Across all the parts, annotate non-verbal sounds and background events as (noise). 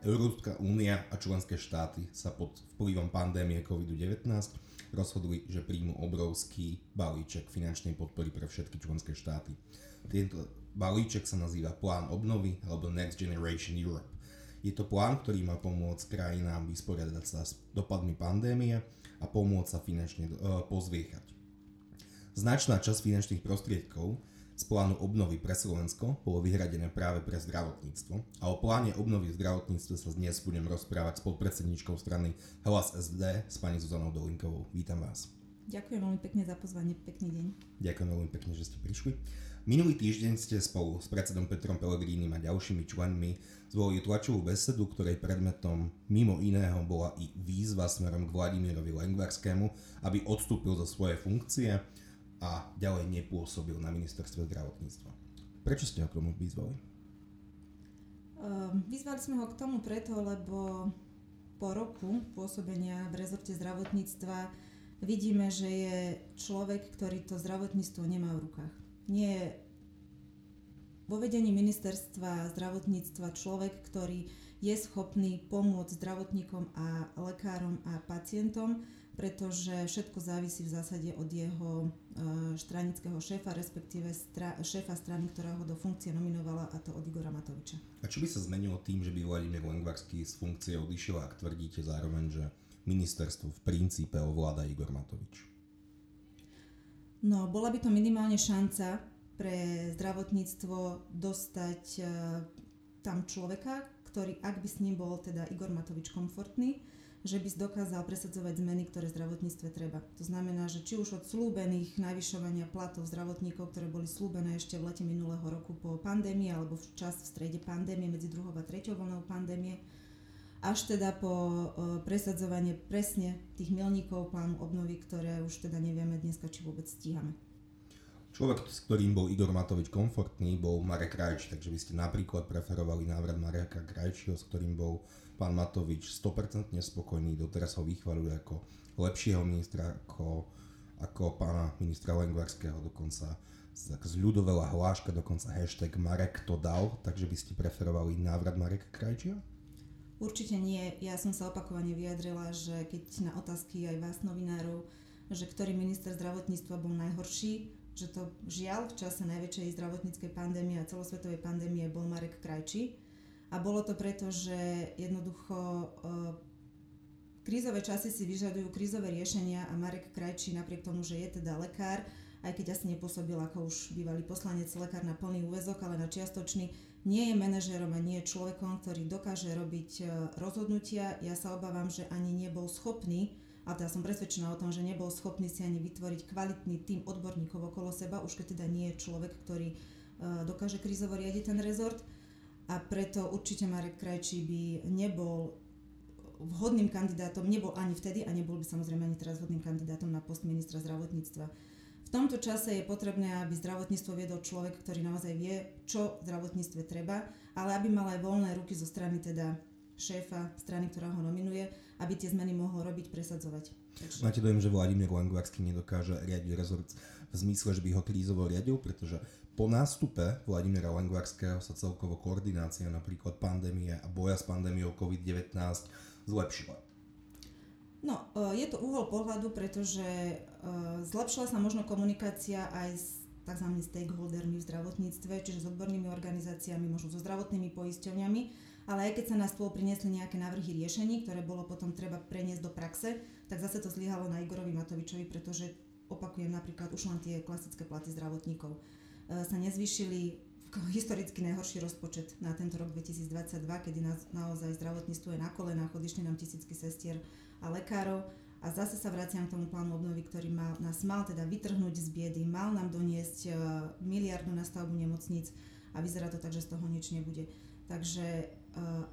Európska únia a členské štáty sa pod vplyvom pandémie COVID-19 rozhodli, že príjmu obrovský balíček finančnej podpory pre všetky členské štáty. Tento balíček sa nazýva Plán obnovy alebo Next Generation Europe. Je to plán, ktorý má pomôcť krajinám vysporiadať sa s dopadmi pandémie a pomôcť sa finančne uh, pozviechať. Značná časť finančných prostriedkov z plánu obnovy pre Slovensko bolo vyhradené práve pre zdravotníctvo a o pláne obnovy v zdravotníctve sa dnes budem rozprávať s podpredsedničkou strany Hlas SD s pani Zuzanou Dolinkovou. Vítam vás. Ďakujem veľmi pekne za pozvanie, pekný deň. Ďakujem veľmi pekne, že ste prišli. Minulý týždeň ste spolu s predsedom Petrom Pelegrínim a ďalšími členmi zvolili tlačovú besedu, ktorej predmetom mimo iného bola i výzva smerom k Vladimirovi Lengvarskému, aby odstúpil zo svojej funkcie a ďalej nepôsobil na ministerstve zdravotníctva. Prečo ste ho k tomu vyzvali? Ehm, vyzvali sme ho k tomu preto, lebo po roku pôsobenia v rezorte zdravotníctva vidíme, že je človek, ktorý to zdravotníctvo nemá v rukách. Nie je vo vedení ministerstva zdravotníctva človek, ktorý je schopný pomôcť zdravotníkom a lekárom a pacientom, pretože všetko závisí v zásade od jeho štranického šéfa, respektíve stra, šéfa strany, ktorá ho do funkcie nominovala, a to od Igora Matoviča. A čo by sa zmenilo tým, že by Vladimír Lengvarský z funkcie odišiel, ak tvrdíte zároveň, že ministerstvo v princípe ovláda Igor Matovič? No, bola by to minimálne šanca pre zdravotníctvo dostať uh, tam človeka, ktorý, ak by s ním bol teda Igor Matovič komfortný, že by dokázal presadzovať zmeny, ktoré v zdravotníctve treba. To znamená, že či už od slúbených navyšovania platov zdravotníkov, ktoré boli slúbené ešte v lete minulého roku po pandémii alebo v čas v strede pandémie medzi druhou a treťou vlnou pandémie, až teda po uh, presadzovanie presne tých milníkov plánu obnovy, ktoré už teda nevieme dneska, či vôbec stíhame. Človek, s ktorým bol Igor Matovič komfortný, bol Marek Krajč, takže by ste napríklad preferovali návrat Mareka Krajčiho, s ktorým bol pán Matovič 100% spokojný, doteraz ho vychvaľuje ako lepšieho ministra, ako, ako pána ministra Lengvarského, dokonca z ľudovela hláška, dokonca hashtag Marek to dal, takže by ste preferovali návrat Mareka Krajčia? Určite nie. Ja som sa opakovane vyjadrila, že keď na otázky aj vás novinárov, že ktorý minister zdravotníctva bol najhorší, že to žiaľ v čase najväčšej zdravotníckej pandémie a celosvetovej pandémie bol Marek Krajčí, a bolo to preto, že jednoducho uh, krízové časy si vyžadujú krízové riešenia a Marek Krajčí napriek tomu, že je teda lekár, aj keď asi nepôsobil ako už bývalý poslanec lekár na plný úvezok, ale na čiastočný, nie je manažérom a nie je človekom, ktorý dokáže robiť e, rozhodnutia. Ja sa obávam, že ani nebol schopný, a teda som presvedčená o tom, že nebol schopný si ani vytvoriť kvalitný tým odborníkov okolo seba, už keď teda nie je človek, ktorý e, dokáže krízovo riadiť ten rezort a preto určite Marek Krajčí by nebol vhodným kandidátom, nebol ani vtedy a nebol by samozrejme ani teraz vhodným kandidátom na post ministra zdravotníctva. V tomto čase je potrebné, aby zdravotníctvo viedol človek, ktorý naozaj vie, čo v zdravotníctve treba, ale aby mal aj voľné ruky zo strany teda šéfa strany, ktorá ho nominuje, aby tie zmeny mohol robiť, presadzovať. Takže... Máte dojem, že Vladimír Langvarský nedokáže riadiť rezort v zmysle, že by ho krízovo riadil, pretože po nástupe Vladimíra Langvarského sa celkovo koordinácia napríklad pandémie a boja s pandémiou COVID-19 zlepšila. No, e, je to uhol pohľadu, pretože e, zlepšila sa možno komunikácia aj s tzv. stakeholdermi v zdravotníctve, čiže s odbornými organizáciami, možno so zdravotnými poisťovňami, ale aj keď sa na stôl priniesli nejaké návrhy riešení, ktoré bolo potom treba preniesť do praxe, tak zase to zlyhalo na Igorovi Matovičovi, pretože opakujem napríklad už len tie klasické platy zdravotníkov E, sa nezvyšili historicky najhorší rozpočet na tento rok 2022, kedy na, naozaj zdravotníctvo je na kolenách, odišli nám tisícky sestier a lekárov. A zase sa vraciam k tomu plánu obnovy, ktorý mal, nás mal teda vytrhnúť z biedy, mal nám doniesť uh, miliardu na stavbu nemocníc a vyzerá to tak, že z toho nič nebude. Takže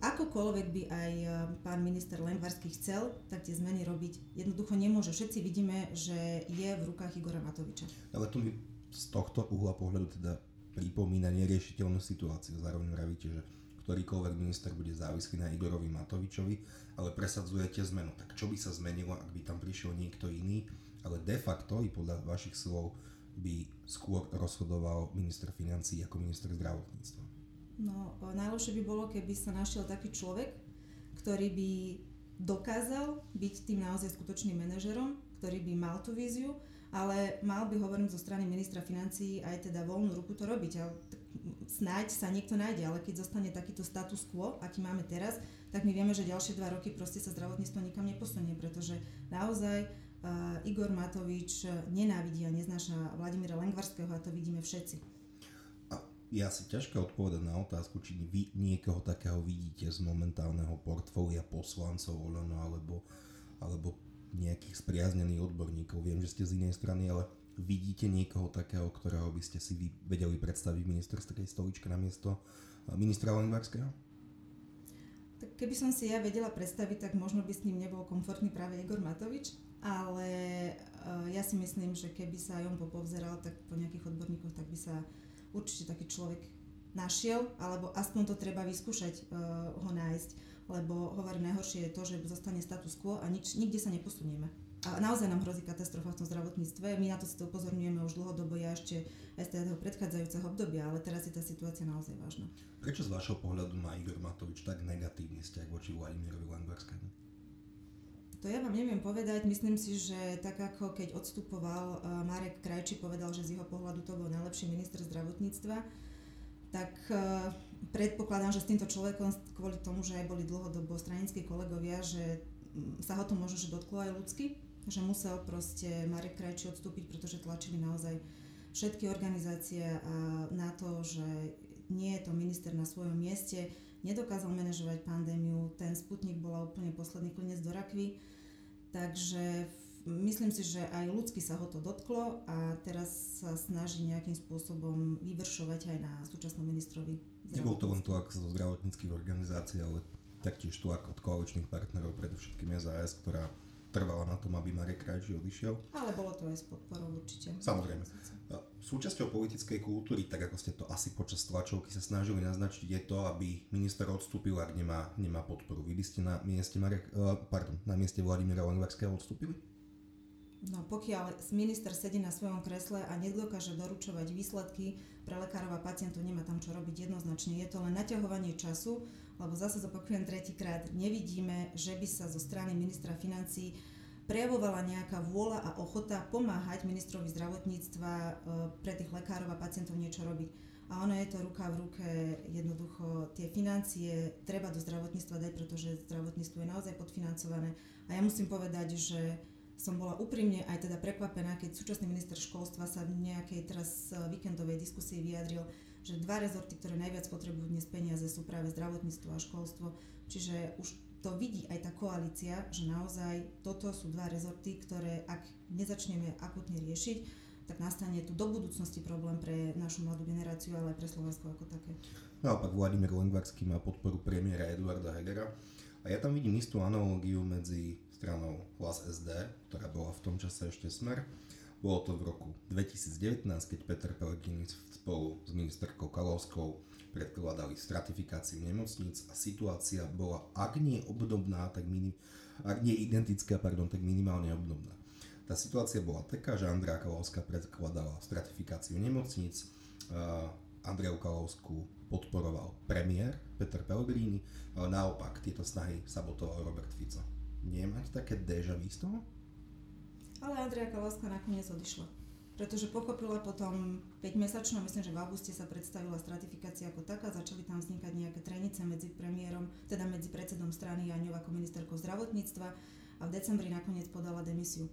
akokoľvek by aj uh, pán minister Lengvarský chcel, tak tie zmeny robiť jednoducho nemôže. Všetci vidíme, že je v rukách Igora Matoviča. Ale tu z tohto uhla pohľadu teda pripomína neriešiteľnú situáciu. Zároveň vravíte, že ktorýkoľvek minister bude závislý na Igorovi Matovičovi, ale presadzujete zmenu. Tak čo by sa zmenilo, ak by tam prišiel niekto iný, ale de facto i podľa vašich slov by skôr rozhodoval minister financí ako minister zdravotníctva? No, najlepšie by bolo, keby sa našiel taký človek, ktorý by dokázal byť tým naozaj skutočným manažerom, ktorý by mal tú víziu, ale mal by, hovorím zo strany ministra financií, aj teda voľnú ruku to robiť. A snáď sa niekto nájde, ale keď zostane takýto status quo, aký máme teraz, tak my vieme, že ďalšie dva roky proste sa zdravotníctvo nikam neposunie, pretože naozaj uh, Igor Matovič nenávidí a neznáša Vladimíra Lengvarského a to vidíme všetci. A ja si ťažko odpovedať na otázku, či vy niekoho takého vidíte z momentálneho portfólia poslancov Olano alebo, alebo nejakých spriaznených odborníkov. Viem, že ste z inej strany, ale vidíte niekoho takého, ktorého by ste si vedeli predstaviť v ministerskej stoličke na miesto ministra Lengvarského? Tak keby som si ja vedela predstaviť, tak možno by s ním nebol komfortný práve Igor Matovič, ale uh, ja si myslím, že keby sa aj on popovzeral, tak po nejakých odborníkoch, tak by sa určite taký človek našiel, alebo aspoň to treba vyskúšať uh, ho nájsť, lebo hovorím, najhoršie je to, že zostane status quo a nič, nikde sa neposunieme. A naozaj nám hrozí katastrofa v tom zdravotníctve. My na to si to upozorňujeme už dlhodobo, ja ešte aj z toho predchádzajúceho obdobia, ale teraz je tá situácia naozaj vážna. Prečo z vášho pohľadu má Igor Matovič tak negatívny vzťah voči Vladimirovi Langvarskému? To ja vám neviem povedať. Myslím si, že tak ako keď odstupoval uh, Marek Krajči povedal, že z jeho pohľadu to bol najlepší minister zdravotníctva, tak uh, predpokladám, že s týmto človekom kvôli tomu, že aj boli dlhodobo stranickí kolegovia, že mm, sa ho to možno že dotklo aj ľudsky, že musel proste Marek Krajčí odstúpiť, pretože tlačili naozaj všetky organizácie na to, že nie je to minister na svojom mieste, nedokázal manažovať pandémiu, ten Sputnik bola úplne posledný klinec do rakvy, takže myslím si, že aj ľudsky sa ho to dotklo a teraz sa snaží nejakým spôsobom vyvršovať aj na súčasnom ministrovi Nebol to len tlak zo zdravotníckých organizácií, ale taktiež tlak od koaličných partnerov, predovšetkým SAS, ktorá trvala na tom, aby Marek Krajčí odišiel. Ale bolo to aj s podporou určite. Samozrejme. Súčasťou politickej kultúry, tak ako ste to asi počas tlačovky sa snažili naznačiť, je to, aby minister odstúpil, ak nemá, nemá podporu. Vy by ste na mieste, Marek, uh, pardon, na mieste Vladimíra Lengvarského odstúpili? No pokiaľ minister sedí na svojom kresle a nedokáže doručovať výsledky pre lekárov a pacientov, nemá tam čo robiť jednoznačne. Je to len naťahovanie času, lebo zase zopakujem tretíkrát, nevidíme, že by sa zo strany ministra financí prejavovala nejaká vôľa a ochota pomáhať ministrovi zdravotníctva e, pre tých lekárov a pacientov niečo robiť. A ono je to ruka v ruke, jednoducho tie financie treba do zdravotníctva dať, pretože zdravotníctvo je naozaj podfinancované. A ja musím povedať, že som bola úprimne aj teda prekvapená, keď súčasný minister školstva sa v nejakej teraz e, víkendovej diskusii vyjadril, že dva rezorty, ktoré najviac potrebujú dnes peniaze, sú práve zdravotníctvo a školstvo. Čiže už to vidí aj tá koalícia, že naozaj toto sú dva rezorty, ktoré ak nezačneme akutne riešiť, tak nastane tu do budúcnosti problém pre našu mladú generáciu, ale aj pre Slovensko ako také. Naopak Vladimír Lengvarský má podporu premiéra Eduarda Hegera a ja tam vidím istú analógiu medzi stranou Hlas SD, ktorá bola v tom čase ešte smer. Bolo to v roku 2019, keď Peter Pellegrini spolu s ministerkou Kalovskou predkladali stratifikáciu nemocníc a situácia bola, ak nie obdobná, tak minim, ak nie identická, pardon, tak minimálne obdobná. Tá situácia bola taká, že Andrea Kalovská predkladala stratifikáciu nemocníc, Andreju Kalovskú podporoval premiér Peter Pellegrini, ale naopak tieto snahy sabotoval Robert Fico nemáte také deja vu z toho? Ale Andrea Kalavská nakoniec odišla. Pretože pochopila potom 5-mesačnou, myslím, že v auguste sa predstavila stratifikácia ako taká, začali tam vznikať nejaké trenice medzi premiérom, teda medzi predsedom strany Jaňov ako ministerkou zdravotníctva a v decembri nakoniec podala demisiu.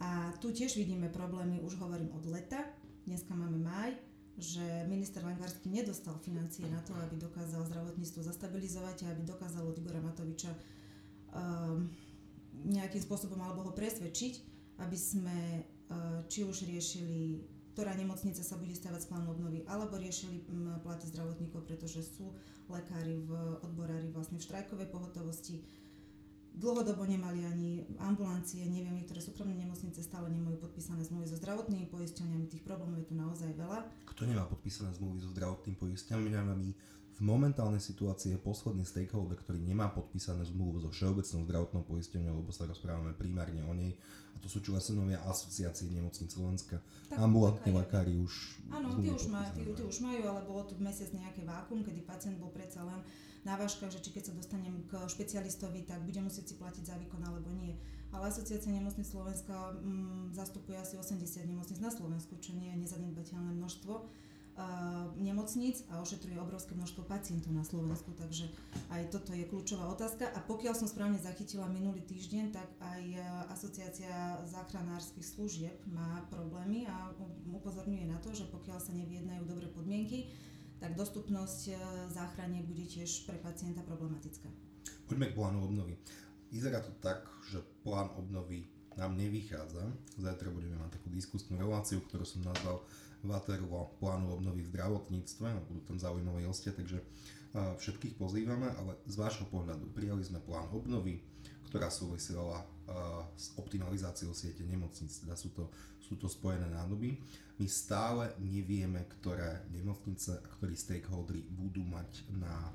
A tu tiež vidíme problémy, už hovorím od leta, dneska máme maj, že minister Lengvarský nedostal financie na to, aby dokázal zdravotníctvo zastabilizovať a aby dokázal od Igora Matoviča um, nejakým spôsobom alebo ho presvedčiť, aby sme e, či už riešili, ktorá nemocnica sa bude stavať z plánu obnovy, alebo riešili platy zdravotníkov, pretože sú lekári v odborári vlastne v štrajkovej pohotovosti. Dlhodobo nemali ani ambulancie, neviem, niektoré súkromné nemocnice stále nemajú podpísané zmluvy so zdravotnými poisťovňami, tých problémov je tu naozaj veľa. Kto nemá podpísané zmluvy so zdravotnými poisťovňami, v momentálnej situácii je posledný stakeholder, ktorý nemá podpísané zmluvu so Všeobecnou zdravotnou poisťovňou, lebo sa rozprávame primárne o nej, a to sú členovia asociácie nemocníc Slovenska. Tak, Ambulantní lekári už... Áno, tí už, majú, tí, tí už majú, ale bolo tu mesiac nejaké vákum, kedy pacient bol predsa len na váškach, že či keď sa dostanem k špecialistovi, tak bude musieť si platiť za výkon alebo nie. Ale asociácia nemocníc Slovenska mm, zastupuje asi 80 nemocníc na Slovensku, čo nie je nezanedbateľné množstvo nemocníc a ošetruje obrovské množstvo pacientov na Slovensku, takže aj toto je kľúčová otázka. A pokiaľ som správne zachytila minulý týždeň, tak aj Asociácia záchranárskych služieb má problémy a upozorňuje na to, že pokiaľ sa nevyjednajú dobré podmienky, tak dostupnosť e, záchrane bude tiež pre pacienta problematická. Poďme k plánu obnovy. Vyzerá to tak, že plán obnovy nám nevychádza. Zajtra budeme mať takú diskusnú reláciu, ktorú som nazval Waterloo plánu obnovy v zdravotníctve a budú tam zaujímavé hostia, takže všetkých pozývame, ale z vášho pohľadu prijali sme plán obnovy, ktorá súvisela s optimalizáciou siete nemocníc, teda sú to, sú to spojené nádoby. My stále nevieme, ktoré nemocnice a ktorí stakeholdery budú mať na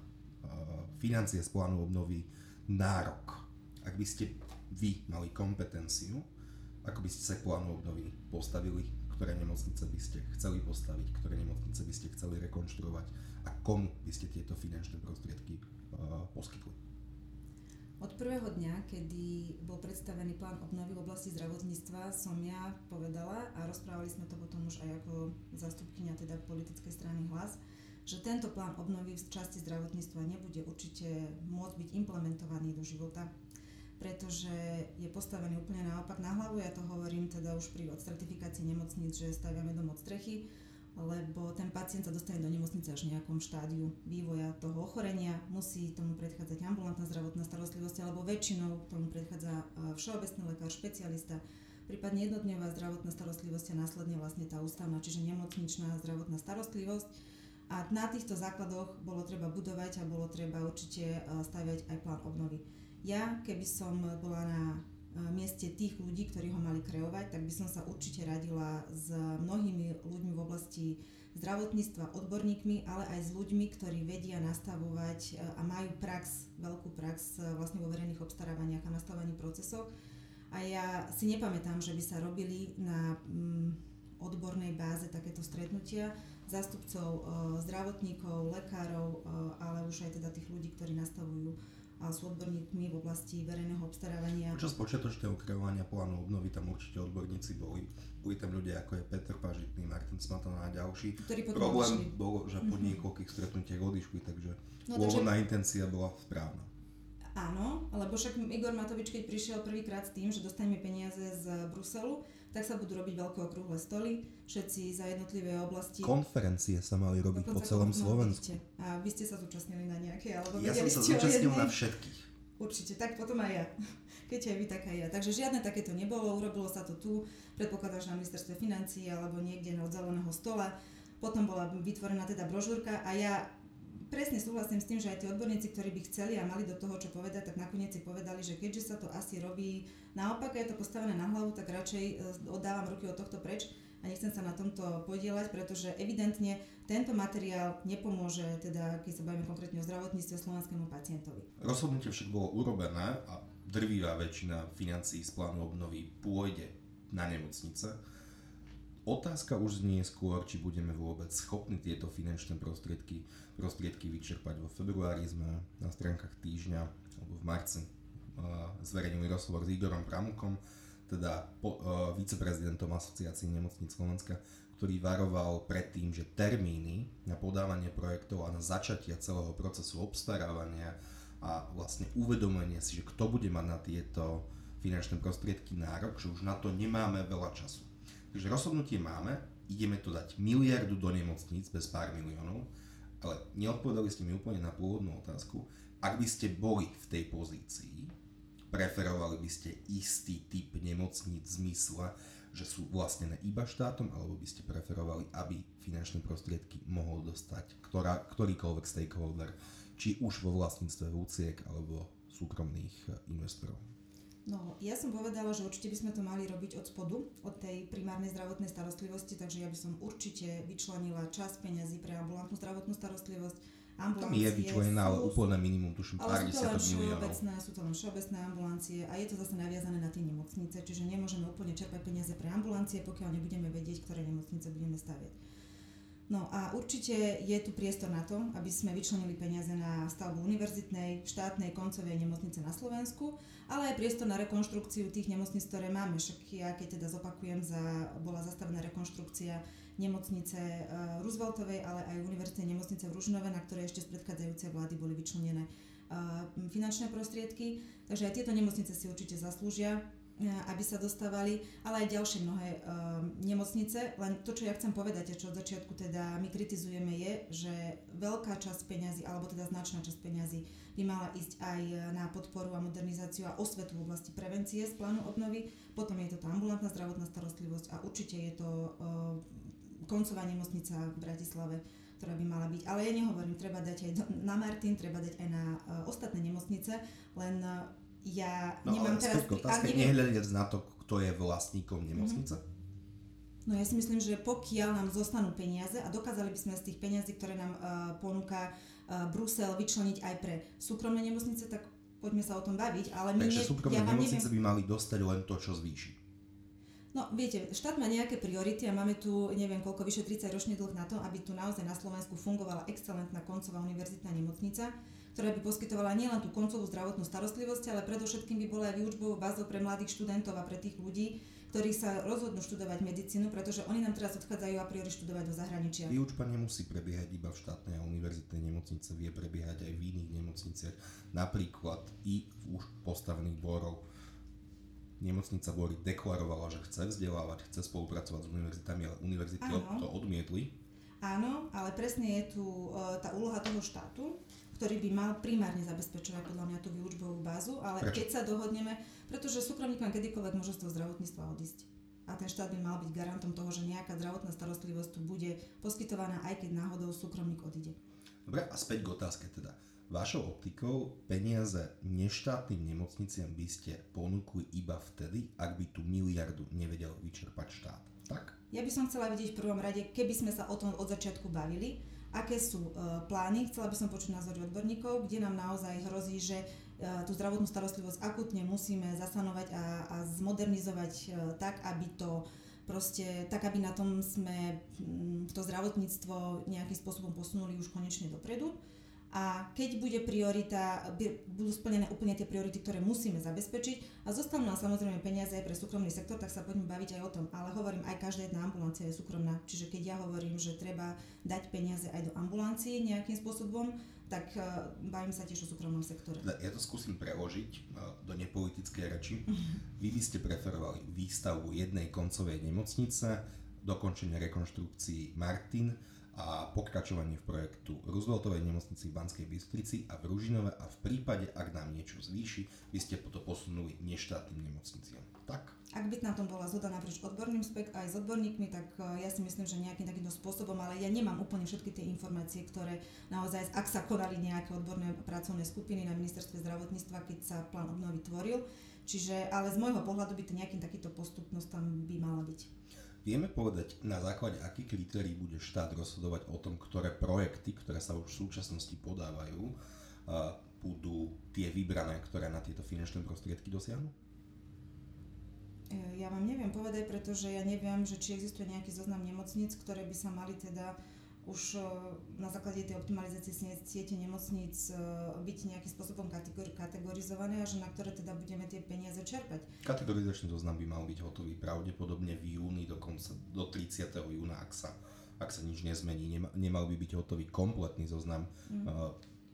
financie z plánu obnovy nárok. Ak by ste vy mali kompetenciu, ako by ste sa k plánu obnovy postavili, ktoré nemocnice by ste chceli postaviť, ktoré nemocnice by ste chceli rekonštruovať a komu by ste tieto finančné prostriedky uh, poskytli. Od prvého dňa, kedy bol predstavený plán obnovy v oblasti zdravotníctva, som ja povedala a rozprávali sme to potom už aj ako zastupkynia teda politickej strany hlas, že tento plán obnovy v časti zdravotníctva nebude určite môcť byť implementovaný do života pretože je postavený úplne naopak na hlavu. Ja to hovorím teda už pri odstratifikácii nemocníc, že staviame dom od strechy, lebo ten pacient sa dostane do nemocnice až v nejakom štádiu vývoja toho ochorenia. Musí tomu predchádzať ambulantná zdravotná starostlivosť, alebo väčšinou tomu predchádza všeobecný lekár, špecialista, prípadne jednodňová zdravotná starostlivosť a následne vlastne tá ústavná, čiže nemocničná zdravotná starostlivosť. A na týchto základoch bolo treba budovať a bolo treba určite staviať aj plán obnovy. Ja, keby som bola na e, mieste tých ľudí, ktorí ho mali kreovať, tak by som sa určite radila s mnohými ľuďmi v oblasti zdravotníctva, odborníkmi, ale aj s ľuďmi, ktorí vedia nastavovať e, a majú prax, veľkú prax e, vlastne vo verejných obstarávaniach a nastavovaní procesov. A ja si nepamätám, že by sa robili na mm, odbornej báze takéto stretnutia zástupcov zdravotníkov, lekárov, ale už aj teda tých ľudí, ktorí nastavujú s odborníkmi v oblasti verejného obstarávania. Počas počiatočného kreovania plánu obnovy tam určite odborníci boli. Boli tam ľudia ako je Petr Pažitný, Martin Smatana a ďalší. Problém odišli. bol, že po mm-hmm. niekoľkých stretnutiach odišli, takže no, pôvodná takže... intencia bola správna. Áno, lebo však Igor Matovič, keď prišiel prvýkrát s tým, že dostaneme peniaze z Bruselu, tak sa budú robiť veľké okrúhle stoly, všetci za jednotlivé oblasti. Konferencie sa mali robiť po celom Slovensku. A vy ste sa zúčastnili na nejaké, alebo Ja som sa zúčastnil na všetkých. Určite, tak potom aj ja. (laughs) Keď aj vy, tak aj ja. Takže žiadne takéto nebolo, urobilo sa to tu, predpokladáš na ministerstve financií alebo niekde od zeleného stola. Potom bola vytvorená teda brožúrka a ja presne súhlasím s tým, že aj tí odborníci, ktorí by chceli a mali do toho čo povedať, tak nakoniec si povedali, že keďže sa to asi robí naopak je to postavené na hlavu, tak radšej e, oddávam ruky od tohto preč a nechcem sa na tomto podielať, pretože evidentne tento materiál nepomôže, teda keď sa bavíme konkrétne o zdravotníctve slovenskému pacientovi. Rozhodnutie však bolo urobené a drvivá väčšina financií z plánu obnovy pôjde na nemocnice Otázka už znie skôr, či budeme vôbec schopní tieto finančné prostriedky, prostriedky vyčerpať. Vo februári sme na stránkach týždňa alebo v marci zverejnili rozhovor s Igorom Pramukom, teda po, viceprezidentom Asociácie nemocníc Slovenska, ktorý varoval pred tým, že termíny na podávanie projektov a na začatia celého procesu obstarávania a vlastne uvedomenie si, že kto bude mať na tieto finančné prostriedky nárok, že už na to nemáme veľa času. Takže rozhodnutie máme, ideme to dať miliardu do nemocníc bez pár miliónov, ale neodpovedali ste mi úplne na pôvodnú otázku. Ak by ste boli v tej pozícii, preferovali by ste istý typ nemocníc v zmysle, že sú vlastnené iba štátom, alebo by ste preferovali, aby finančné prostriedky mohol dostať ktorá, ktorýkoľvek stakeholder, či už vo vlastníctve vúciek alebo súkromných investorov. No, ja som povedala, že určite by sme to mali robiť od spodu, od tej primárnej zdravotnej starostlivosti, takže ja by som určite vyčlenila čas peňazí pre ambulantnú zdravotnú starostlivosť ambulancie Tam je vyčlenená, ale úplne minimum, tuším, pár desiatok miliónov. sú to len všeobecné ambulancie a je to zase naviazané na tie nemocnice, čiže nemôžeme úplne čerpať peniaze pre ambulancie, pokiaľ nebudeme vedieť, ktoré nemocnice budeme staviať. No a určite je tu priestor na to, aby sme vyčlenili peniaze na stavbu univerzitnej, štátnej, koncovej nemocnice na Slovensku, ale aj priestor na rekonštrukciu tých nemocníc, ktoré máme. Však ja keď teda zopakujem, za, bola zastavená rekonštrukcia nemocnice e, Rooseveltovej, ale aj univerzitnej nemocnice v Ružinove, na ktoré ešte z predchádzajúcej vlády boli vyčlenené e, finančné prostriedky. Takže aj tieto nemocnice si určite zaslúžia aby sa dostávali, ale aj ďalšie mnohé uh, nemocnice. Len to, čo ja chcem povedať a čo od začiatku teda my kritizujeme je, že veľká časť peňazí, alebo teda značná časť peňazí by mala ísť aj na podporu a modernizáciu a osvetu v oblasti prevencie z plánu obnovy. Potom je to tá ambulantná zdravotná starostlivosť a určite je to uh, koncová nemocnica v Bratislave, ktorá by mala byť. Ale ja nehovorím, treba dať aj na Martin, treba dať aj na ostatné nemocnice, len ja No nemám ale teraz... späť k pri- otázke, a neviem- nehľadiac na to, kto je vlastníkom nemocnice. No ja si myslím, že pokiaľ nám zostanú peniaze a dokázali by sme z tých peniazí, ktoré nám uh, ponúka uh, Brusel, vyčleniť aj pre súkromné nemocnice, tak poďme sa o tom baviť, ale my Takže ne- súkromné ja nemocnice neviem, by mali dostať len to, čo zvýši. No viete, štát má nejaké priority a máme tu neviem koľko, vyše 30 ročný dlh na to, aby tu naozaj na Slovensku fungovala excelentná koncová univerzitná nemocnica, ktorá by poskytovala nielen tú koncovú zdravotnú starostlivosť, ale predovšetkým by bola aj výučbovou bázou pre mladých študentov a pre tých ľudí, ktorí sa rozhodnú študovať medicínu, pretože oni nám teraz odchádzajú a priori študovať do zahraničia. Výučba nemusí prebiehať iba v štátnej a univerzitnej nemocnice, vie prebiehať aj v iných nemocniciach, napríklad i v už postavených dvorov. Nemocnica Bory deklarovala, že chce vzdelávať, chce spolupracovať s univerzitami, ale univerzity Áno. to odmietli. Áno, ale presne je tu uh, tá úloha toho štátu, ktorý by mal primárne zabezpečovať podľa mňa tú výučbovú bázu, ale Prečo? keď sa dohodneme, pretože súkromník len kedykoľvek môže z toho zdravotníctva odísť. A ten štát by mal byť garantom toho, že nejaká zdravotná starostlivosť tu bude poskytovaná, aj keď náhodou súkromník odíde. Dobre, a späť k otázke teda. Vašou optikou peniaze neštátnym nemocniciam by ste ponúkli iba vtedy, ak by tú miliardu nevedel vyčerpať štát. Tak? Ja by som chcela vidieť v prvom rade, keby sme sa o tom od začiatku bavili, aké sú e, plány, chcela by som počuť názory odborníkov, kde nám naozaj hrozí, že e, tú zdravotnú starostlivosť akutne musíme zasanovať a, a zmodernizovať e, tak, aby to proste, tak aby na tom sme to zdravotníctvo nejakým spôsobom posunuli už konečne dopredu. A keď bude priorita, budú splnené úplne tie priority, ktoré musíme zabezpečiť a zostanú nám samozrejme peniaze aj pre súkromný sektor, tak sa poďme baviť aj o tom. Ale hovorím, aj každá jedna ambulancia je súkromná. Čiže keď ja hovorím, že treba dať peniaze aj do ambulancií nejakým spôsobom, tak eh, bavím sa tiež o súkromnom sektore. Teda Ja to skúsim preložiť uh, do nepolitickej reči. (laughs) Vy by ste preferovali výstavbu jednej koncovej nemocnice, dokončenie rekonštrukcií Martin a pokračovanie v projektu Rooseveltovej nemocnici v Banskej Bystrici a v Ružinove a v prípade, ak nám niečo zvýši, by ste to posunuli neštátnym nemocniciam. Tak? Ak by na tom bola zhoda naprieč odborným spek aj s odborníkmi, tak eh, ja si myslím, že nejakým takýmto spôsobom, ale ja nemám úplne všetky tie informácie, ktoré naozaj, ak sa konali nejaké odborné pracovné skupiny na ministerstve zdravotníctva, keď sa plán obnovy tvoril, čiže, ale z môjho pohľadu by to nejakým takýto postupnosť tam by mala byť. Vieme povedať, na základe akých kritérií bude štát rozhodovať o tom, ktoré projekty, ktoré sa už v súčasnosti podávajú, budú tie vybrané, ktoré na tieto finančné prostriedky dosiahnu? E, Ja vám neviem povedať, pretože ja neviem, že či existuje nejaký zoznam nemocníc, ktoré by sa mali teda už e, na základe tej optimalizácie sie- siete nemocníc e, byť nejakým spôsobom kategor- kategorizované a že na ktoré teda budeme tie peniaze čerpať. Kategorizačný zoznam by mal byť hotový pravdepodobne v júni, dokonca do 30. júna, ak sa, ak sa nič nezmení. Nema, nemal by byť hotový kompletný zoznam mm.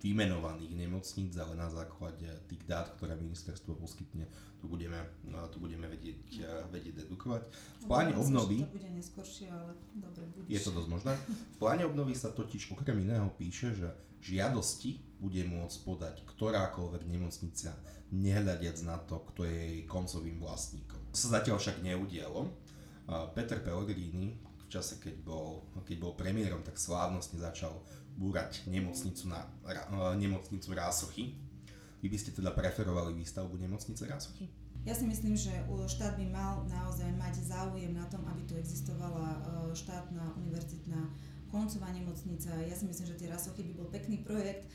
Vymenovaných nemocníc, ale na základe tých dát, ktoré ministerstvo poskytne, tu budeme, uh, tu budeme vedieť, uh, vedieť dedukovať. V pláne Obávam sa, obnovy... To bude neskôršie, ale dobre, budeš. Je to dosť možné. V pláne obnovy sa totiž okrem iného píše, že žiadosti bude môcť podať ktorákoľvek nemocnica, nehľadiac na to, kto je jej koncovým vlastníkom. To sa zatiaľ však neudialo. A Peter Pellegrini v čase, keď bol, keď bol premiérom, tak slávnostne začal búrať nemocnicu, na, ra, e, nemocnicu Rásochy. Vy by ste teda preferovali výstavbu nemocnice Rásochy? Ja si myslím, že štát by mal naozaj mať záujem na tom, aby tu existovala e, štátna univerzitná koncová nemocnica. Ja si myslím, že tie rasochy by bol pekný projekt,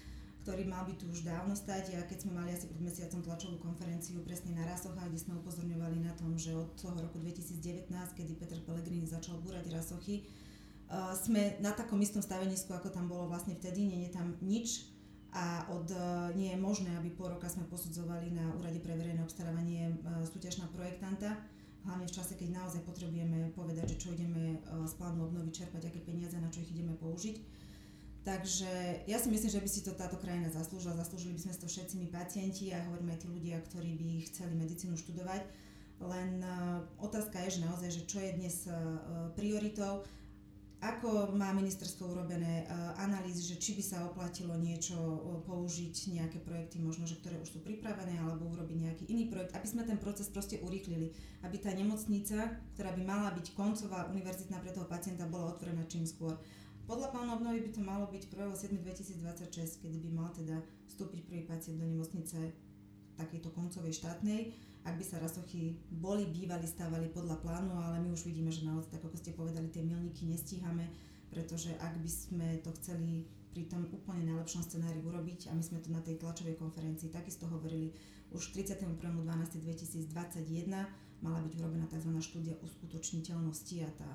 ktorý mal by tu už dávno stať. A keď sme mali asi pred mesiacom tlačovú konferenciu presne na rasochách, kde sme upozorňovali na tom, že od toho roku 2019, kedy Peter Pellegrini začal búrať rasochy, uh, sme na takom istom stavenisku, ako tam bolo vlastne vtedy, nie je tam nič a od, uh, nie je možné, aby pol roka sme posudzovali na úrade pre verejné obstarávanie uh, súťaž na projektanta, hlavne v čase, keď naozaj potrebujeme povedať, že čo ideme z plánu obnovy čerpať, aké peniaze, na čo ich ideme použiť. Takže ja si myslím, že by si to táto krajina zaslúžila. Zaslúžili by sme to všetci my pacienti a hovoríme aj tí ľudia, ktorí by chceli medicínu študovať. Len otázka je, že naozaj, že čo je dnes prioritou, ako má ministerstvo urobené uh, analýzy, že či by sa oplatilo niečo uh, použiť, nejaké projekty možno, že ktoré už sú pripravené, alebo urobiť nejaký iný projekt, aby sme ten proces proste urýchlili. Aby tá nemocnica, ktorá by mala byť koncová univerzitná pre toho pacienta, bola otvorená čím skôr. Podľa plánu obnovy by to malo byť 1.7.2026, kedy by mal teda vstúpiť prvý pacient do nemocnice takejto koncovej štátnej, ak by sa rasochy boli, bývali, stávali podľa plánu, ale my už vidíme, že naozaj, tak ako ste povedali, tie milníky nestíhame, pretože ak by sme to chceli pri tom úplne najlepšom scenári urobiť, a my sme to na tej tlačovej konferencii takisto hovorili, už 31.12.2021 mala byť urobená tzv. štúdia uskutočniteľnosti a tá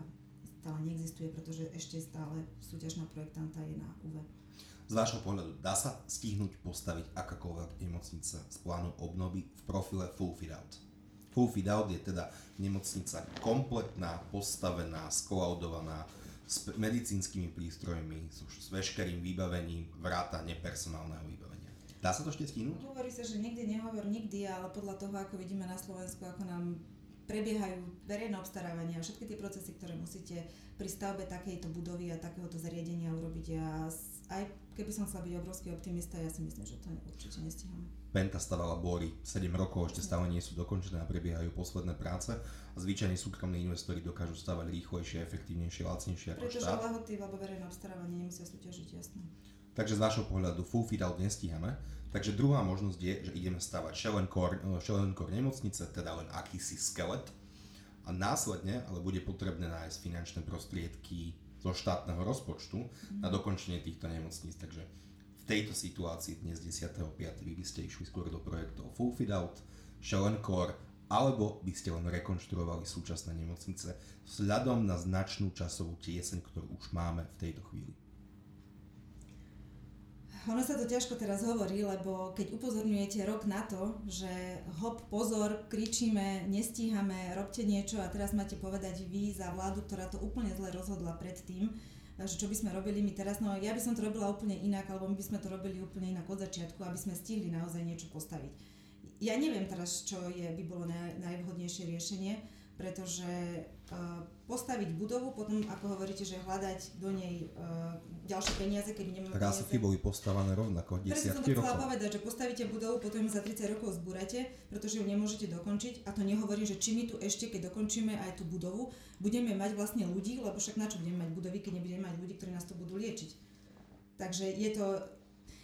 stále neexistuje, pretože ešte stále súťažná projektanta je na UV. Z vášho pohľadu dá sa stihnúť postaviť akákoľvek nemocnica z plánu obnovy v profile Full Fit Out? Full Fit Out je teda nemocnica kompletná, postavená, skolaudovaná, s medicínskymi prístrojmi, s, s veškerým vybavením, vrátane personálneho vybavenia. Dá sa to ešte stihnúť? Hovorí sa, že nikdy nehovor nikdy, ale podľa toho, ako vidíme na Slovensku, ako nám prebiehajú verejné obstarávania a všetky tie procesy, ktoré musíte pri stavbe takejto budovy a takéhoto zariadenia urobiť. Ja aj keby som chcela byť obrovský optimista, ja si myslím, že to určite nestíhame. Penta stavala bory 7 rokov, ešte stále nie sú dokončené a prebiehajú posledné práce. A zvyčajní súkromní investori dokážu stavať rýchlejšie, efektívnejšie, lacnejšie ako Pretože štát. Pretože lahoty alebo verejné obstarávanie nemusia súťažiť, jasné. Takže z nášho pohľadu full fit out nestíhame. Takže druhá možnosť je, že ideme stavať Schellencore, Schellencore nemocnice, teda len akýsi skelet. A následne ale bude potrebné nájsť finančné prostriedky zo štátneho rozpočtu na dokončenie týchto nemocníc. Takže v tejto situácii dnes 10.5. vy by ste išli skôr do projektov Full Fit Out, Schellencore, alebo by ste len rekonštruovali súčasné nemocnice vzhľadom na značnú časovú tieseň, ktorú už máme v tejto chvíli ono sa to ťažko teraz hovorí, lebo keď upozorňujete rok na to, že hop, pozor, kričíme, nestíhame, robte niečo a teraz máte povedať vy za vládu, ktorá to úplne zle rozhodla predtým, že čo by sme robili my teraz, no ja by som to robila úplne inak, alebo my by sme to robili úplne inak od začiatku, aby sme stihli naozaj niečo postaviť. Ja neviem teraz, čo je, by bolo naj, najvhodnejšie riešenie, pretože uh, postaviť budovu, potom ako hovoríte, že hľadať do nej uh, ďalšie peniaze, keď nemáme Rásovky boli postavané rovnako, desiatky rokov. som to povedať, že postavíte budovu, potom ju za 30 rokov zbúrate, pretože ju nemôžete dokončiť a to nehovorí, že či my tu ešte, keď dokončíme aj tú budovu, budeme mať vlastne ľudí, lebo však na čo budeme mať budovy, keď nebudeme mať ľudí, ktorí nás to budú liečiť. Takže je to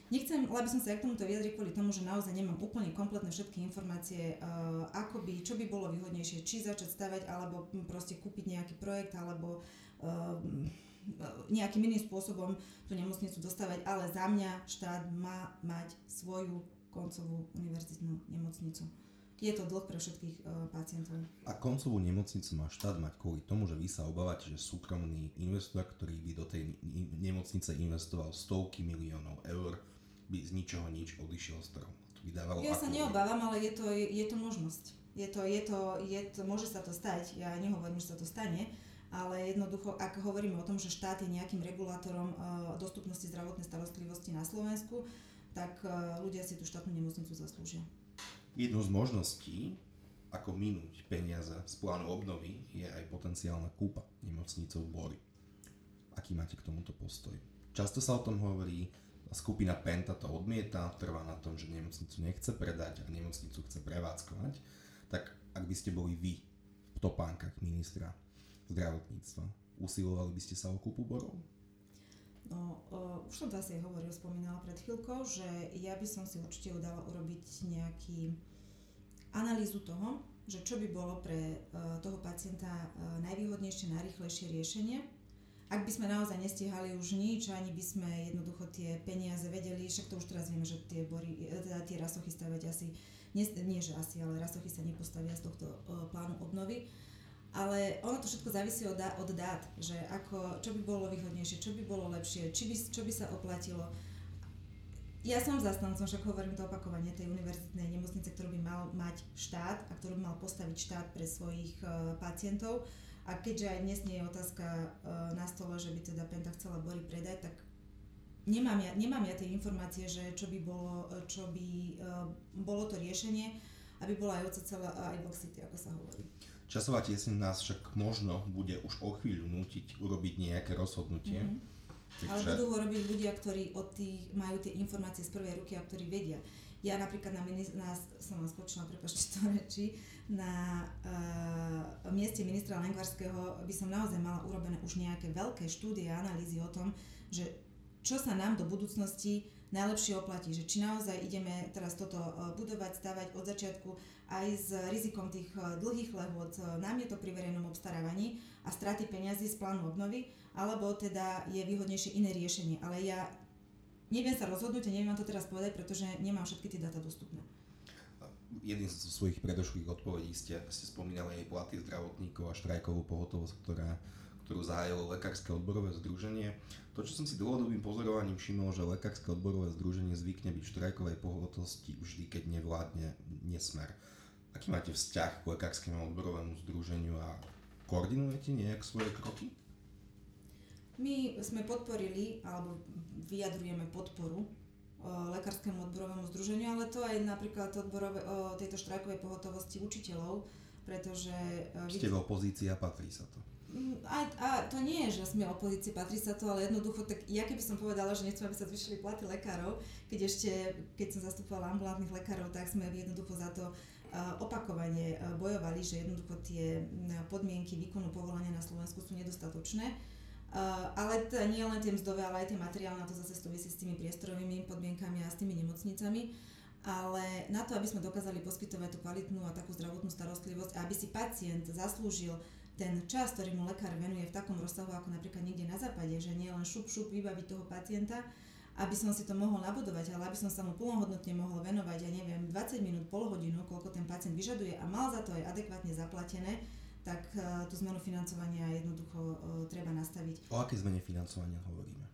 Nechcem, aby som sa ja k tomuto vyjadriť kvôli tomu, že naozaj nemám úplne kompletné všetky informácie, uh, ako by, čo by bolo výhodnejšie, či začať stavať, alebo proste kúpiť nejaký projekt, alebo uh, nejakým iným spôsobom tú nemocnicu dostávať, ale za mňa štát má mať svoju koncovú univerzitnú nemocnicu. Je to dlh pre všetkých uh, pacientov. A koncovú nemocnicu má štát mať kvôli tomu, že vy sa obávate, že súkromný investor, ktorý by do tej nemocnice investoval stovky miliónov eur, by z ničoho nič odišiel z trhu. Vydávalo ja sa neobávam, ale je to, je, je to možnosť. Je to, je to, je to, môže sa to stať, ja nehovorím, že sa to stane, ale jednoducho, ak hovoríme o tom, že štát je nejakým regulátorom uh, dostupnosti zdravotnej starostlivosti na Slovensku, tak uh, ľudia si tú štátnu nemocnicu zaslúžia. Jednou z možností, ako minúť peniaze z plánu obnovy, je aj potenciálna kúpa nemocnicou Bory. Aký máte k tomuto postoj? Často sa o tom hovorí, Skupina Penta to odmieta, trvá na tom, že nemocnicu nechce predať a nemocnicu chce prevádzkovať. Tak ak by ste boli vy v topánkach ministra zdravotníctva, usilovali by ste sa o kúpu borov? No, uh, už som to asi hovoril, spomínala pred chvíľkou, že ja by som si určite udala urobiť nejaký analýzu toho, že čo by bolo pre uh, toho pacienta uh, najvýhodnejšie, najrychlejšie riešenie ak by sme naozaj nestihali už nič, ani by sme jednoducho tie peniaze vedeli, však to už teraz vieme, že tie, bory, teda tie rasochy stavať asi, nie, nie že asi, ale rasochy sa nepostavia z tohto uh, plánu obnovy. Ale ono to všetko závisí od, od dát, že ako, čo by bolo výhodnejšie, čo by bolo lepšie, či by, čo by sa oplatilo. Ja som zastancom, však hovorím to opakovanie tej univerzitnej nemocnice, ktorú by mal mať štát a ktorú by mal postaviť štát pre svojich uh, pacientov a keďže aj dnes nie je otázka uh, na stole, že by teda Penta chcela Bory predať, tak nemám ja, nemám ja tie informácie, že čo by bolo, čo by uh, bolo to riešenie, aby bola aj OCC a aj Voxity, ako sa hovorí. Časová tieseň nás však možno bude už o chvíľu nútiť urobiť nejaké rozhodnutie. Mm-hmm. Takže... Ale budú ho robiť ľudia, ktorí od tých majú tie informácie z prvej ruky a ktorí vedia. Ja napríklad na, na som vám skočila, prepačte to reči, na uh, mieste ministra Lengvarského by som naozaj mala urobené už nejaké veľké štúdie a analýzy o tom, že čo sa nám do budúcnosti najlepšie oplatí, že či naozaj ideme teraz toto uh, budovať, stavať od začiatku aj s rizikom tých uh, dlhých lehôd, nám je to pri verejnom obstarávaní a straty peniazy z plánu obnovy, alebo teda je výhodnejšie iné riešenie. Ale ja neviem sa rozhodnúť a neviem vám to teraz povedať, pretože nemám všetky tie dáta dostupné jedným z svojich predošlých odpovedí ste, ste spomínali aj platy zdravotníkov a štrajkovú pohotovosť, ktorá, ktorú zahájilo Lekárske odborové združenie. To, čo som si dlhodobým pozorovaním všimol, že Lekárske odborové združenie zvykne byť v štrajkovej pohotovosti vždy, keď nevládne nesmer. Aký máte vzťah k Lekárskému odborovému združeniu a koordinujete nejak svoje kroky? My sme podporili, alebo vyjadrujeme podporu lekárskému odborovému združeniu, ale to aj napríklad odborové, o tejto štrajkovej pohotovosti učiteľov, pretože... E, Ste v opozícii a patrí sa to. Mm, a, a to nie je, že sme opozícii, patrí sa to, ale jednoducho, tak ja keby som povedala, že nechcem, aby sa zvyšili platy lekárov, keď ešte, keď som zastupovala ambulantných lekárov, tak sme jednoducho za to opakovane bojovali, že jednoducho tie podmienky výkonu povolania na Slovensku sú nedostatočné Uh, ale teda nie len tie mzdové, ale aj tie materiálne, to zase súvisí s tými priestorovými podmienkami a s tými nemocnicami. Ale na to, aby sme dokázali poskytovať tú kvalitnú a takú zdravotnú starostlivosť a aby si pacient zaslúžil ten čas, ktorý mu lekár venuje v takom rozsahu ako napríklad niekde na západe, že nie len šup šup vybaviť toho pacienta, aby som si to mohol nabudovať, ale aby som sa mu plnohodnotne mohol venovať, ja neviem, 20 minút, pol hodinu, koľko ten pacient vyžaduje a mal za to aj adekvátne zaplatené, tak uh, tú zmenu financovania jednoducho uh, treba nastaviť. O aké zmene financovania hovoríme?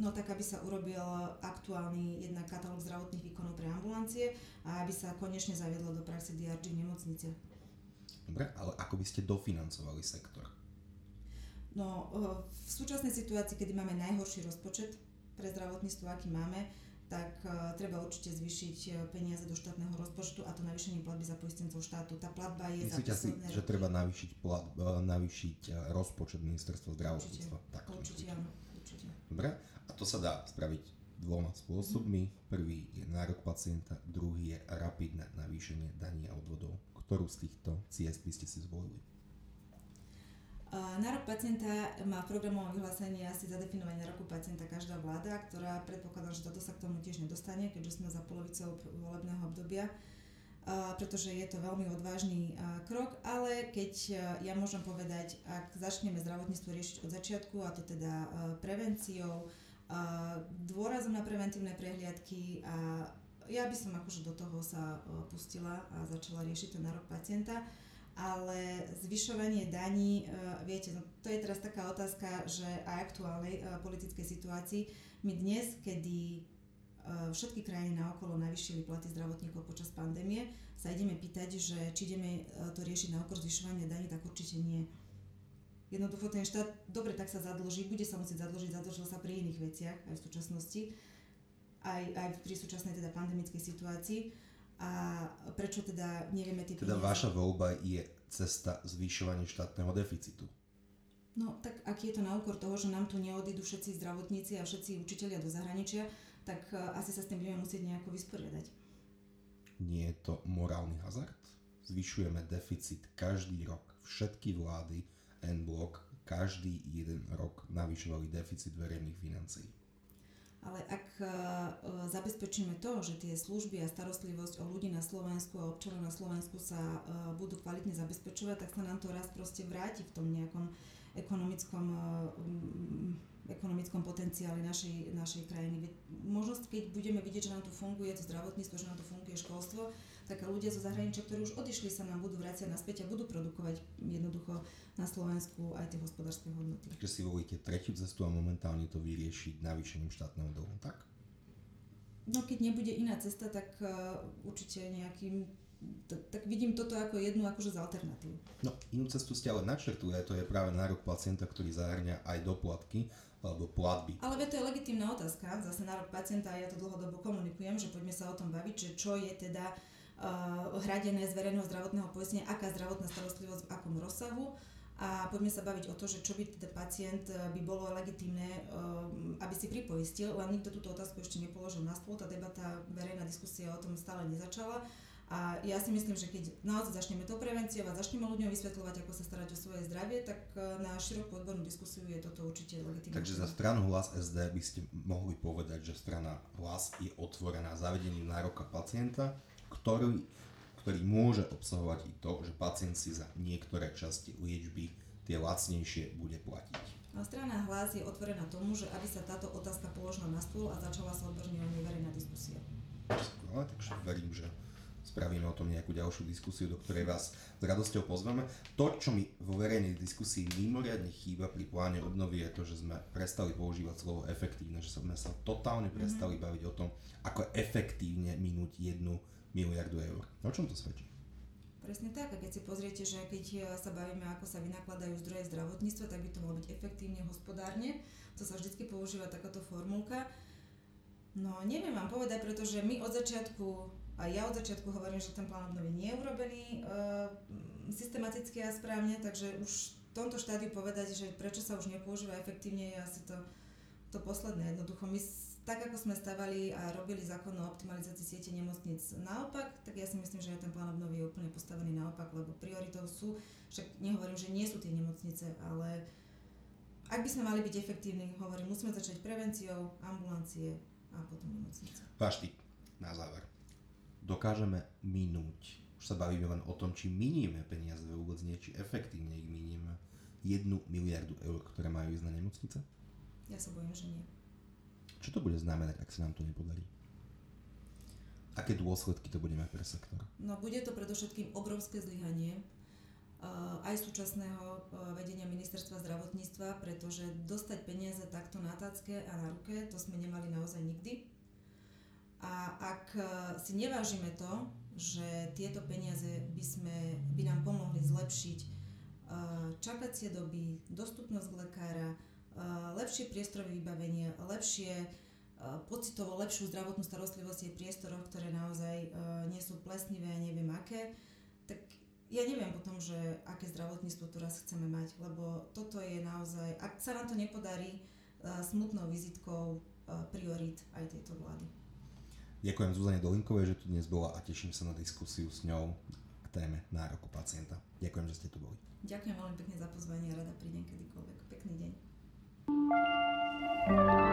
No tak, aby sa urobil aktuálny jednak katalóg zdravotných výkonov pre ambulancie a aby sa konečne zaviedlo do praxe DRG v nemocnice. Dobre, ale ako by ste dofinancovali sektor? No, uh, v súčasnej situácii, kedy máme najhorší rozpočet pre zdravotníctvo, aký máme, tak uh, treba určite zvýšiť uh, peniaze do štátneho rozpočtu a to navýšenie platby za poistencov štátu. Tá platba je Myslíte za si, že treba navýšiť, plat, uh, navýšiť rozpočet ministerstva zdravotníctva? Určite, tak, určite, áno, určite. Dobre, a to sa dá spraviť dvoma spôsobmi. Prvý je nárok pacienta, druhý je rapidné navýšenie daní a odvodov. Ktorú z týchto ciest by ste si zvolili? Na rok pacienta má v programovom vyhlásení asi zadefinovanie roku pacienta každá vláda, ktorá predpokladá, že toto sa k tomu tiež nedostane, keďže sme za polovicou volebného obdobia, pretože je to veľmi odvážny krok, ale keď ja môžem povedať, ak začneme zdravotníctvo riešiť od začiatku, a to teda prevenciou, dôrazom na preventívne prehliadky a ja by som akože do toho sa pustila a začala riešiť ten nárok pacienta ale zvyšovanie daní, e, viete, no to je teraz taká otázka, že aj aktuálnej e, politickej situácii, my dnes, kedy e, všetky krajiny naokolo navýšili platy zdravotníkov počas pandémie, sa ideme pýtať, že či ideme to riešiť na okor zvyšovania daní, tak určite nie. Jednoducho ten štát, dobre, tak sa zadlží, bude sa musieť zadlžiť, zadlžil sa pri iných veciach aj v súčasnosti, aj, aj pri súčasnej teda pandemickej situácii, a prečo teda nevieme tie Teda vaša voľba je cesta zvyšovania štátneho deficitu. No tak ak je to na úkor toho, že nám tu neodídu všetci zdravotníci a všetci učitelia do zahraničia, tak uh, asi sa s tým budeme musieť nejako vysporiadať. Nie je to morálny hazard? Zvyšujeme deficit každý rok. Všetky vlády N-blok každý jeden rok navyšovali deficit verejných financií ale ak uh, zabezpečíme to, že tie služby a starostlivosť o ľudí na Slovensku a občanov na Slovensku sa uh, budú kvalitne zabezpečovať, tak sa nám to raz proste vráti v tom nejakom ekonomickom, ekonomickom potenciáli našej, našej krajiny. Možno keď budeme vidieť, že nám tu funguje to zdravotníctvo, že nám tu funguje školstvo, tak ľudia zo zahraničia, ktorí už odišli, sa nám budú vrácať naspäť a budú produkovať jednoducho na Slovensku aj tie hospodárske hodnoty. Takže si volíte tretiu cestu a momentálne to vyriešiť navýšením štátneho dlhu, tak? No keď nebude iná cesta, tak uh, určite nejakým tak vidím toto ako jednu akože z alternatív. No, inú cestu ste ale načrtuli, to je práve nárok pacienta, ktorý zahrňa aj doplatky alebo platby. Ale to je legitímna otázka, zase nárok pacienta, ja to dlhodobo komunikujem, že poďme sa o tom baviť, že čo je teda uh, hradené z verejného zdravotného poistenia, aká zdravotná starostlivosť v akom rozsahu a poďme sa baviť o to, že čo by teda pacient eh, by bolo legitimné, eh, aby si pripoistil, len nikto túto otázku ešte nepoložil na stôl, tá debata, verejná diskusia o tom stále nezačala. A ja si myslím, že keď naozaj začneme tou prevenciou a začneme ľuďom vysvetľovať, ako sa starať o svoje zdravie, tak eh, na širokú odbornú diskusiu je toto určite legitimné. Takže za stranu Hlas SD by ste mohli povedať, že strana Hlas je otvorená zavedením nároka pacienta, ktorý ktorý môže obsahovať i to, že pacient si za niektoré časti liečby tie lacnejšie bude platiť. Strana hlas je otvorená tomu, že aby sa táto otázka položila na stôl a začala sa odborne o nej verejná diskusia. Skvelé, takže verím, že spravíme o tom nejakú ďalšiu diskusiu, do ktorej vás s radosťou pozveme. To, čo mi vo verejnej diskusii mimoriadne chýba pri pláne obnovy, je to, že sme prestali používať slovo efektívne, že sme sa totálne prestali mm-hmm. baviť o tom, ako efektívne minúť jednu miliardu eur. O čom to svedčí? Presne tak, a keď si pozriete, že keď eh, sa bavíme, ako sa vynakladajú zdroje zdravotníctva, tak by to malo byť efektívne, hospodárne. To sa vždy používa takáto formulka. No neviem vám povedať, pretože my od začiatku, a ja od začiatku hovorím, že ten plán obnovy nie je urobený e, systematicky a správne, takže už v tomto štádiu povedať, že prečo sa už nepoužíva efektívne, je asi to, to posledné. Jednoducho my tak ako sme stavali a robili zákon o optimalizácii siete nemocníc naopak, tak ja si myslím, že aj ten plán obnovy je úplne postavený naopak, lebo prioritou sú, však nehovorím, že nie sú tie nemocnice, ale ak by sme mali byť efektívni, hovorím, musíme začať prevenciou, ambulancie a potom nemocnice. Váš na záver. Dokážeme minúť, už sa bavíme len o tom, či minieme peniaze, vôbec nie, či efektívne ich minieme, jednu miliardu eur, ktoré majú ísť na nemocnice? Ja sa bojím, že nie. Čo to bude znamenať, ak sa nám to nepodarí? Aké dôsledky to bude mať pre sektor? No bude to predovšetkým obrovské zlyhanie uh, aj súčasného uh, vedenia ministerstva zdravotníctva, pretože dostať peniaze takto na tácke a na ruke, to sme nemali naozaj nikdy. A ak uh, si nevážime to, že tieto peniaze by, sme, by nám pomohli zlepšiť čakacie doby, dostupnosť lekára, lepšie priestorové vybavenie, lepšie pocitovo lepšiu zdravotnú starostlivosť je priestoroch, ktoré naozaj nie sú plesnivé a neviem aké, tak ja neviem potom, že aké zdravotníctvo tu raz chceme mať, lebo toto je naozaj, ak sa nám to nepodarí, smutnou vizitkou priorit aj tejto vlády. Ďakujem Zuzane Dolinkovej, že tu dnes bola a teším sa na diskusiu s ňou k téme nároku pacienta. Ďakujem, že ste tu boli. Ďakujem veľmi pekne za pozvanie a rada prídem kedykoľvek. Pekný deň. Música